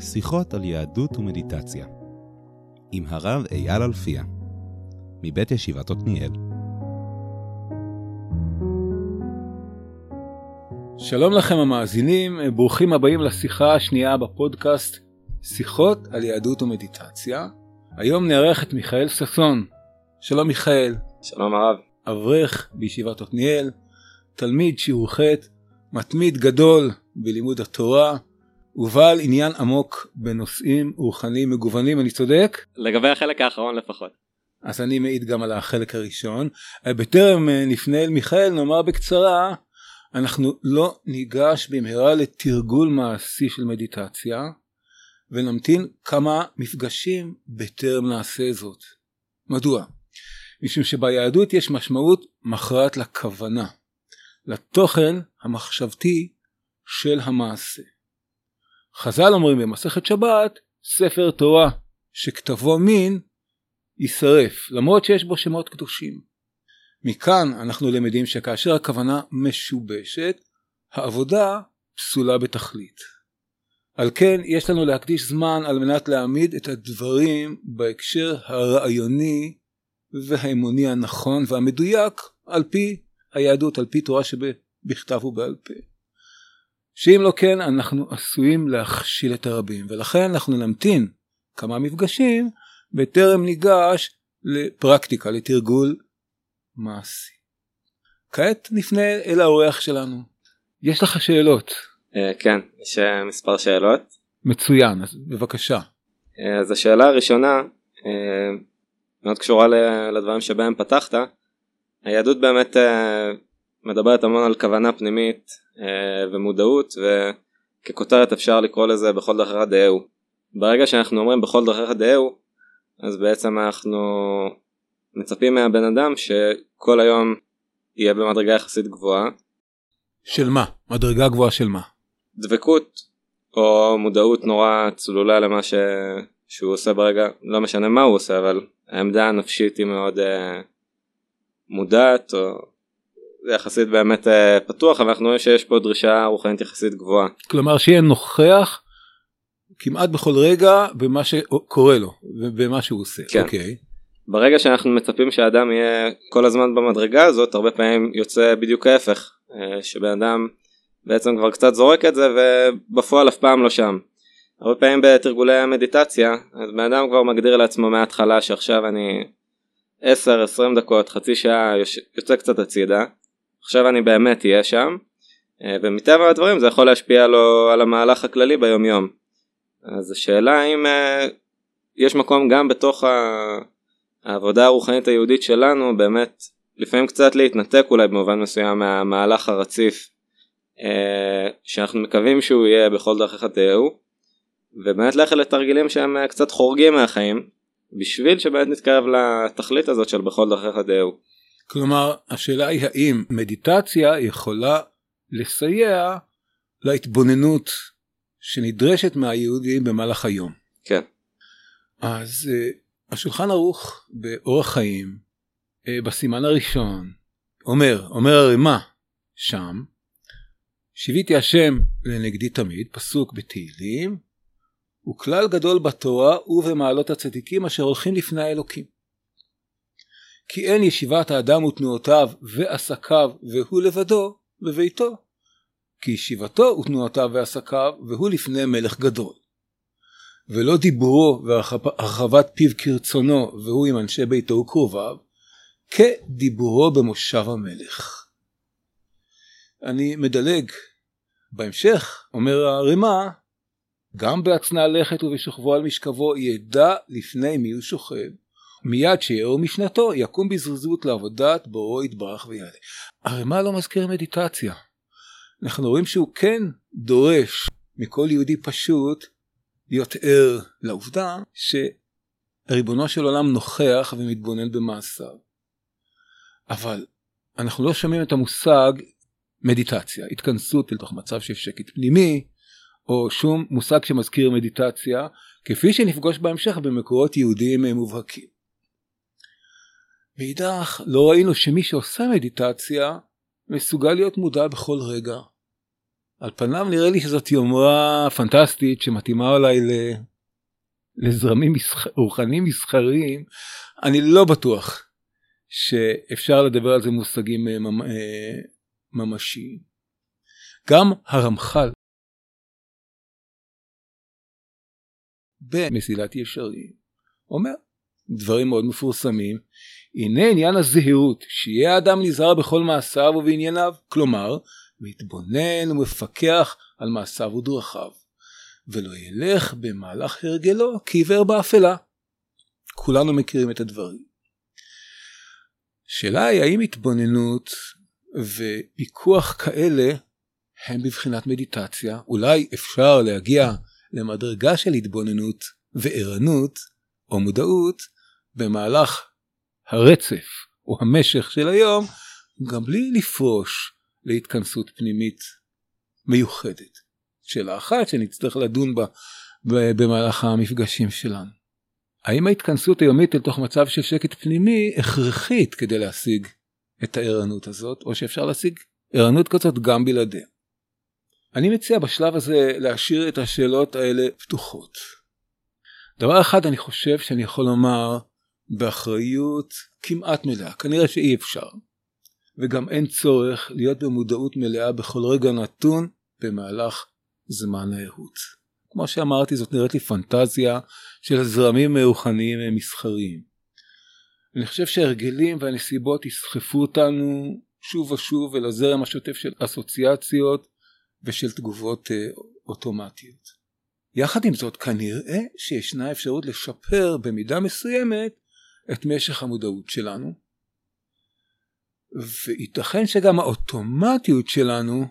שיחות על יהדות ומדיטציה עם הרב אייל אלפיה מבית ישיבת עתניאל שלום לכם המאזינים, ברוכים הבאים לשיחה השנייה בפודקאסט שיחות על יהדות ומדיטציה. היום נארח את מיכאל ששון. שלום מיכאל. שלום הרב. אברך בישיבת עתניאל, תלמיד שיעור ח', מתמיד גדול בלימוד התורה, ובעל עניין עמוק בנושאים רוחניים מגוונים, אני צודק? לגבי החלק האחרון לפחות. אז אני מעיד גם על החלק הראשון. בטרם נפנה אל מיכאל נאמר בקצרה, אנחנו לא ניגש במהרה לתרגול מעשי של מדיטציה, ונמתין כמה מפגשים בטרם נעשה זאת. מדוע? משום שביהדות יש משמעות מכרעת לכוונה, לתוכן המחשבתי של המעשה. חז"ל אומרים במסכת שבת, ספר תורה שכתבו מין יישרף, למרות שיש בו שמות קדושים. מכאן אנחנו למדים שכאשר הכוונה משובשת, העבודה פסולה בתכלית. על כן יש לנו להקדיש זמן על מנת להעמיד את הדברים בהקשר הרעיוני והאמוני הנכון והמדויק על פי היהדות, על פי תורה שבכתב ובעל פה. שאם לא כן אנחנו עשויים להכשיל את הרבים ולכן אנחנו נמתין כמה מפגשים בטרם ניגש לפרקטיקה, לתרגול מעשי. כעת נפנה אל האורח שלנו. יש לך שאלות? Uh, כן, יש uh, מספר שאלות. מצוין, אז בבקשה. Uh, אז השאלה הראשונה מאוד קשורה לדברים שבהם פתחת. היהדות באמת מדברת המון על כוונה פנימית ומודעות וככותרת אפשר לקרוא לזה בכל דרכיך דאהו. ברגע שאנחנו אומרים בכל דרכיך דאהו אז בעצם אנחנו מצפים מהבן אדם שכל היום יהיה במדרגה יחסית גבוהה. של מה? מדרגה גבוהה של מה? דבקות או מודעות נורא צלולה למה ש... שהוא עושה ברגע, לא משנה מה הוא עושה, אבל העמדה הנפשית היא מאוד uh, מודעת, או זה יחסית באמת uh, פתוח, אבל אנחנו רואים שיש פה דרישה רוחנית יחסית גבוהה. כלומר שיהיה נוכח כמעט בכל רגע במה שקורה לו, ובמה שהוא עושה. כן. Okay. אוקיי. ברגע שאנחנו מצפים שהאדם יהיה כל הזמן במדרגה הזאת, הרבה פעמים יוצא בדיוק ההפך, אה, שבן אדם בעצם כבר קצת זורק את זה ובפועל אף פעם לא שם. הרבה פעמים בתרגולי המדיטציה, אז בן אדם כבר מגדיר לעצמו מההתחלה שעכשיו אני 10-20 דקות, חצי שעה יוצא קצת הצידה, עכשיו אני באמת אהיה שם, אה, ומטבע הדברים זה יכול להשפיע לו על המהלך הכללי ביום יום. אז השאלה האם אה, יש מקום גם בתוך העבודה הרוחנית היהודית שלנו באמת לפעמים קצת להתנתק אולי במובן מסוים מהמהלך הרציף אה, שאנחנו מקווים שהוא יהיה בכל דרכיך תהיו ובאמת ללכת לתרגילים שהם קצת חורגים מהחיים בשביל שבאמת נתקרב לתכלית הזאת של בכל דרכיך תהיו. כלומר השאלה היא האם מדיטציה יכולה לסייע להתבוננות שנדרשת מהיהודים במהלך היום. כן. אז uh, השולחן ערוך באורח חיים uh, בסימן הראשון אומר, אומר הרימה שם, שיוויתי השם לנגדי תמיד, פסוק בתהילים, הוא כלל גדול בתורה ובמעלות הצדיקים אשר הולכים לפני האלוקים. כי אין ישיבת האדם ותנועותיו ועסקיו והוא לבדו בביתו. כי ישיבתו ותנועותיו ועסקיו והוא לפני מלך גדול. ולא דיבורו והרחבת פיו כרצונו והוא עם אנשי ביתו וקרוביו, כדיבורו במושב המלך. אני מדלג בהמשך, אומר הרימה, גם בהצנע לכת ובשוכבו על משכבו ידע לפני מי הוא שוכב, מיד שיאור משנתו יקום בזריזות לעבודת בוראו יתברך ויעלה. הרימה לא מזכיר מדיטציה. אנחנו רואים שהוא כן דורש מכל יהודי פשוט להיות ער לעובדה שריבונו של עולם נוכח ומתבונן במעשיו. אבל אנחנו לא שומעים את המושג מדיטציה, התכנסות לתוך מצב של שקט פנימי, או שום מושג שמזכיר מדיטציה, כפי שנפגוש בהמשך במקורות יהודיים מובהקים. מאידך, לא ראינו שמי שעושה מדיטציה מסוגל להיות מודע בכל רגע. על פניו נראה לי שזאת יומרה פנטסטית שמתאימה אולי ל... לזרמים מסח... רוחניים מסחריים, אני לא בטוח שאפשר לדבר על זה מושגים אה, ממ... אה, ממשיים. גם הרמח"ל. במסילת ישרים. אומר דברים מאוד מפורסמים הנה עניין הזהירות שיהיה האדם נזהר בכל מעשיו ובענייניו כלומר מתבונן ומפקח על מעשיו ודרכיו ולא ילך במהלך הרגלו כעיוור באפלה. כולנו מכירים את הדברים. שאלה היא האם התבוננות ופיקוח כאלה הם בבחינת מדיטציה, אולי אפשר להגיע למדרגה של התבוננות וערנות או מודעות במהלך הרצף או המשך של היום, גם בלי לפרוש להתכנסות פנימית מיוחדת. שאלה אחת שנצטרך לדון בה במהלך המפגשים שלנו. האם ההתכנסות היומית אל תוך מצב של שקט פנימי הכרחית כדי להשיג את הערנות הזאת, או שאפשר להשיג ערנות כזאת גם בלעדיה? אני מציע בשלב הזה להשאיר את השאלות האלה פתוחות. דבר אחד אני חושב שאני יכול לומר באחריות כמעט מלאה, כנראה שאי אפשר. וגם אין צורך להיות במודעות מלאה בכל רגע נתון במהלך זמן האיכות. כמו שאמרתי זאת נראית לי פנטזיה של זרמים רוחניים מסחריים. אני חושב שההרגלים והנסיבות יסחפו אותנו שוב ושוב אל הזרם השוטף של אסוציאציות ושל תגובות אה, אוטומטיות. יחד עם זאת כנראה שישנה אפשרות לשפר במידה מסוימת את משך המודעות שלנו וייתכן שגם האוטומטיות שלנו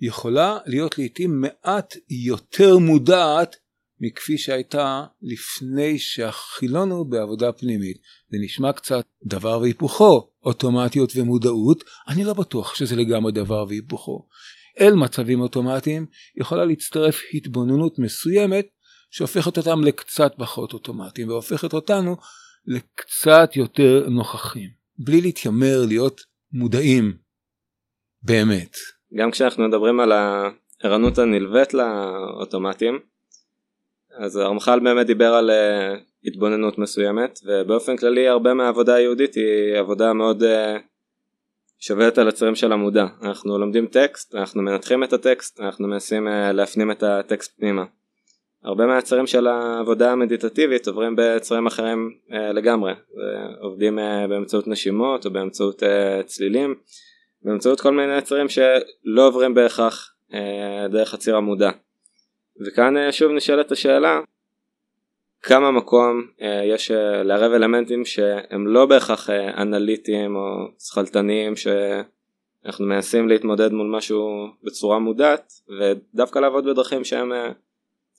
יכולה להיות לעיתים מעט יותר מודעת מכפי שהייתה לפני שהחילונו בעבודה פנימית. זה נשמע קצת דבר והיפוכו, אוטומטיות ומודעות, אני לא בטוח שזה לגמרי דבר והיפוכו. אל מצבים אוטומטיים יכולה להצטרף התבוננות מסוימת שהופכת אותם לקצת פחות אוטומטיים והופכת אותנו לקצת יותר נוכחים. בלי להתיימר להיות מודעים באמת. גם כשאנחנו מדברים על הערנות הנלווית לאוטומטים אז הרמח"ל באמת דיבר על uh, התבוננות מסוימת ובאופן כללי הרבה מהעבודה היהודית היא עבודה מאוד uh, שוברת על הצירים של המודע אנחנו לומדים טקסט אנחנו מנתחים את הטקסט אנחנו מנסים uh, להפנים את הטקסט פנימה הרבה מהצירים של העבודה המדיטטיבית עוברים בצירים אחרים uh, לגמרי. עובדים uh, באמצעות נשימות או באמצעות uh, צלילים באמצעות כל מיני צירים שלא עוברים בהכרח uh, דרך הציר המודע. וכאן uh, שוב נשאלת השאלה כמה מקום uh, יש uh, לערב אלמנטים שהם לא בהכרח uh, אנליטיים או שכלתניים שאנחנו מנסים להתמודד מול משהו בצורה מודעת ודווקא לעבוד בדרכים שהם uh,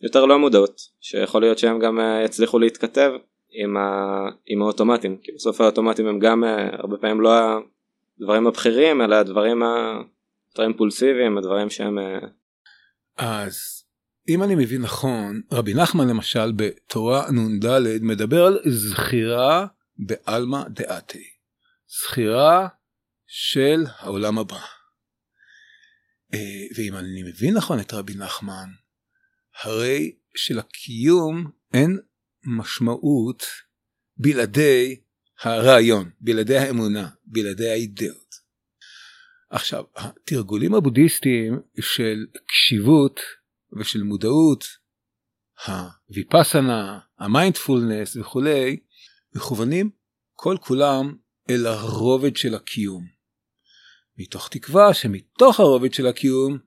יותר לא מודעות שיכול להיות שהם גם uh, יצליחו להתכתב עם, ה... עם האוטומטים כי בסוף האוטומטים הם גם uh, הרבה פעמים לא הדברים הבכירים אלא הדברים היותר אימפולסיביים הדברים שהם uh... אז אם אני מבין נכון רבי נחמן למשל בתורה נ"ד מדבר על זכירה בעלמא דעתי זכירה של העולם הבא. ואם אני מבין נכון את רבי נחמן הרי שלקיום אין משמעות בלעדי הרעיון, בלעדי האמונה, בלעדי האידאות. עכשיו, התרגולים הבודהיסטיים של קשיבות ושל מודעות, הוויפסנה, המיינדפולנס וכולי, מכוונים כל כולם אל הרובד של הקיום. מתוך תקווה שמתוך הרובד של הקיום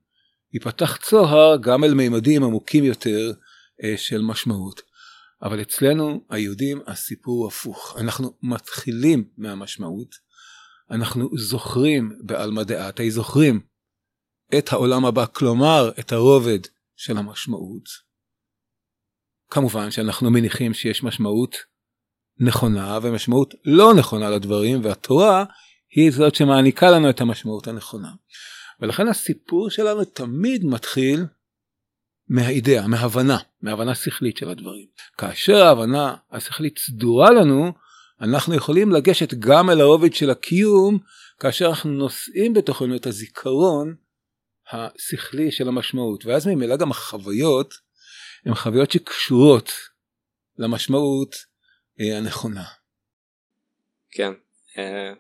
ייפתח צוהר גם אל מימדים עמוקים יותר אה, של משמעות. אבל אצלנו היהודים הסיפור הפוך. אנחנו מתחילים מהמשמעות, אנחנו זוכרים בעלמא דעתי, זוכרים את העולם הבא, כלומר את הרובד של המשמעות. כמובן שאנחנו מניחים שיש משמעות נכונה ומשמעות לא נכונה לדברים, והתורה היא זאת שמעניקה לנו את המשמעות הנכונה. ולכן הסיפור שלנו תמיד מתחיל מהאידאה, מהבנה, מהבנה שכלית של הדברים. כאשר ההבנה השכלית סדורה לנו, אנחנו יכולים לגשת גם אל הרובד של הקיום, כאשר אנחנו נושאים בתוכנו את הזיכרון השכלי של המשמעות ואז ממילא גם החוויות הן חוויות שקשורות למשמעות אה, הנכונה. כן, אה,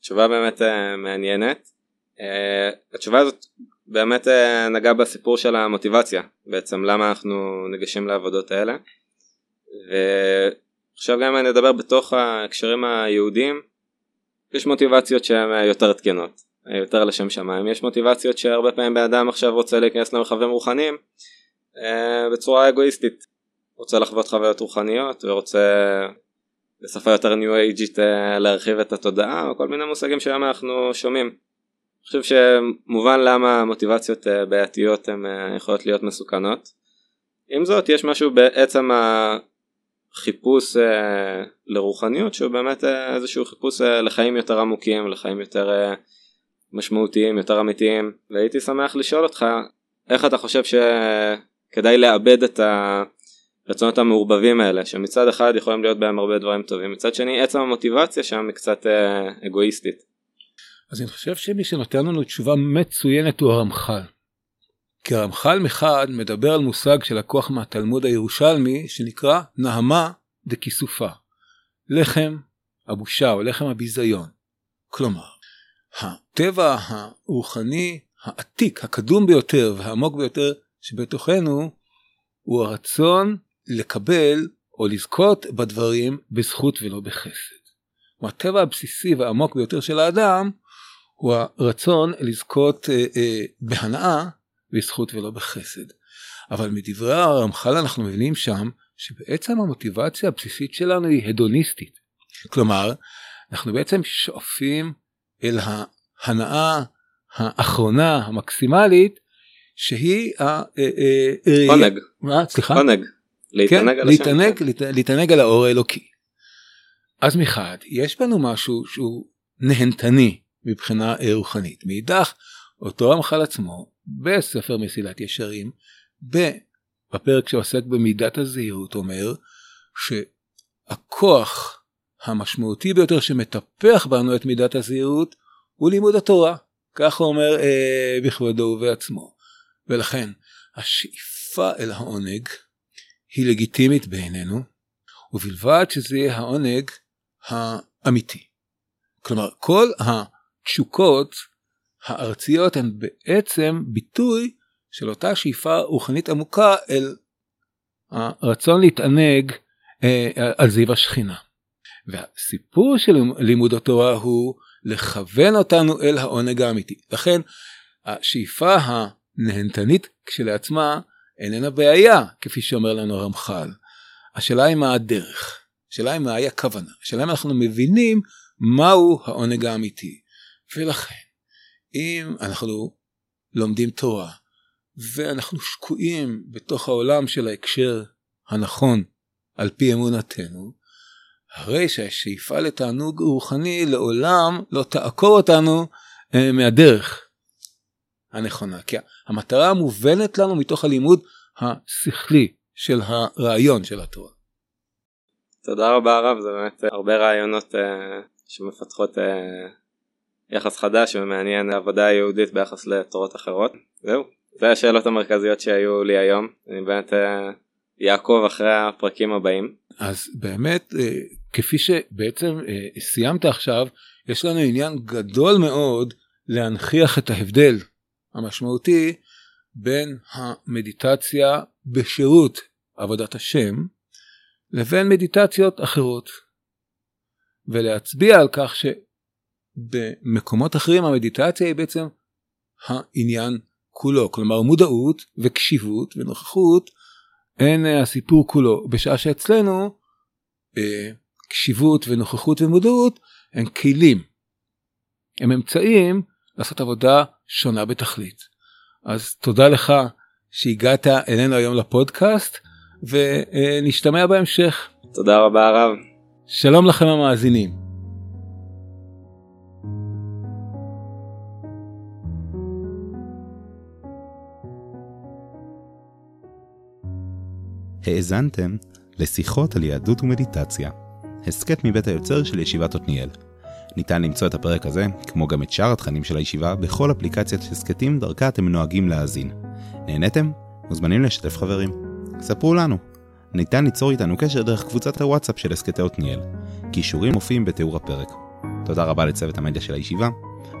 תשובה באמת אה, מעניינת. אה, התשובה הזאת באמת אה, נגעה בסיפור של המוטיבציה בעצם למה אנחנו ניגשים לעבודות האלה. ועכשיו גם אם אדבר בתוך ההקשרים היהודיים יש מוטיבציות שהן יותר תקינות יותר לשם שמיים יש מוטיבציות שהרבה פעמים בן אדם עכשיו רוצה להיכנס למרחבים רוחניים בצורה אגואיסטית רוצה לחוות חוויות רוחניות ורוצה בשפה יותר ניו אייג'ית להרחיב את התודעה או כל מיני מושגים שהיום אנחנו שומעים. אני חושב שמובן למה מוטיבציות אה, בעייתיות הן אה, יכולות להיות מסוכנות. עם זאת יש משהו בעצם החיפוש אה, לרוחניות שהוא באמת איזשהו חיפוש לחיים יותר עמוקים לחיים יותר משמעותיים יותר אמיתיים והייתי שמח לשאול אותך איך אתה חושב שכדאי לאבד את הרצונות המעורבבים האלה שמצד אחד יכולים להיות בהם הרבה דברים טובים מצד שני עצם המוטיבציה שם היא קצת אגואיסטית. אז אני חושב שמי שנותן לנו תשובה מצוינת הוא הרמח"ל. כי הרמח"ל מחד מדבר על מושג שלקוח מהתלמוד הירושלמי שנקרא נהמה דכיסופה. לחם הבושה או לחם הביזיון. כלומר, הטבע הרוחני העתיק, הקדום ביותר והעמוק ביותר שבתוכנו הוא הרצון לקבל או לזכות בדברים בזכות ולא בחסד. הוא הטבע הבסיסי והעמוק ביותר של האדם הוא הרצון לזכות אה, אה, בהנאה בזכות ולא בחסד. אבל מדברי הרמח"ל אנחנו מבינים שם שבעצם המוטיבציה הבסיסית שלנו היא הדוניסטית. כלומר, אנחנו בעצם שואפים אל ההנאה האחרונה המקסימלית שהיא ה... אה, עונג. מה? סליחה? עונג. להתענג כן, על להתענג, להתענג על האור האלוקי. אז מחד, יש בנו משהו שהוא נהנתני, מבחינה רוחנית. מאידך, אותו רמח"ל עצמו, בספר מסילת ישרים, בפרק שעוסק במידת הזהירות, אומר שהכוח המשמעותי ביותר שמטפח בנו את מידת הזהירות הוא לימוד התורה. כך הוא אומר אה, בכבודו ובעצמו. ולכן השאיפה אל העונג היא לגיטימית בעינינו, ובלבד שזה יהיה העונג האמיתי. כלומר, כל ה... התשוקות הארציות הן בעצם ביטוי של אותה שאיפה רוחנית עמוקה אל הרצון להתענג אה, על זיו השכינה. והסיפור של לימוד התורה הוא לכוון אותנו אל העונג האמיתי. לכן השאיפה הנהנתנית כשלעצמה איננה בעיה, כפי שאומר לנו הרמח"ל. השאלה היא מה הדרך, השאלה היא מהי הכוונה, השאלה אם אנחנו מבינים מהו העונג האמיתי. ולכן, אם אנחנו לומדים תורה, ואנחנו שקועים בתוך העולם של ההקשר הנכון על פי אמונתנו, הרי שהשאיפה לתענוג רוחני לעולם לא תעקור אותנו אה, מהדרך הנכונה. כי המטרה המובנת לנו מתוך הלימוד השכלי של הרעיון של התורה. תודה רבה הרב, זה באמת הרבה רעיונות אה, שמפתחות אה, יחס חדש ומעניין לעבודה היהודית ביחס לתורות אחרות. זהו, זה השאלות המרכזיות שהיו לי היום. אני באמת אה, אחרי הפרקים הבאים. אז באמת, אה, כפי שבעצם אה, סיימת עכשיו, יש לנו עניין גדול מאוד להנכיח את ההבדל המשמעותי בין המדיטציה בשירות עבודת השם לבין מדיטציות אחרות. ולהצביע על כך. במקומות אחרים המדיטציה היא בעצם העניין כולו, כלומר מודעות וקשיבות ונוכחות אין אה, הסיפור כולו, בשעה שאצלנו אה, קשיבות ונוכחות ומודעות הם כלים, הם אמצעים לעשות עבודה שונה בתכלית. אז תודה לך שהגעת אלינו היום לפודקאסט ונשתמע בהמשך. תודה רבה הרב. שלום לכם המאזינים. האזנתם לשיחות על יהדות ומדיטציה, הסכת מבית היוצר של ישיבת עתניאל. ניתן למצוא את הפרק הזה, כמו גם את שאר התכנים של הישיבה, בכל אפליקציית הסכתים דרכה אתם נוהגים להאזין. נהניתם? מוזמנים לשתף חברים. ספרו לנו. ניתן ליצור איתנו קשר דרך קבוצת הוואטסאפ של הסכתי עתניאל. קישורים מופיעים בתיאור הפרק. תודה רבה לצוות המדיה של הישיבה,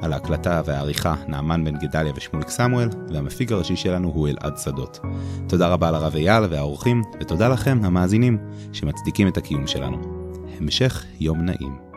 על ההקלטה והעריכה נעמן בן גדליה ושמוליק סמואל, והמפיק הראשי שלנו הוא אלעד שדות. תודה רבה לרב אייל והאורחים, ותודה לכם, המאזינים, שמצדיקים את הקיום שלנו. המשך יום נעים.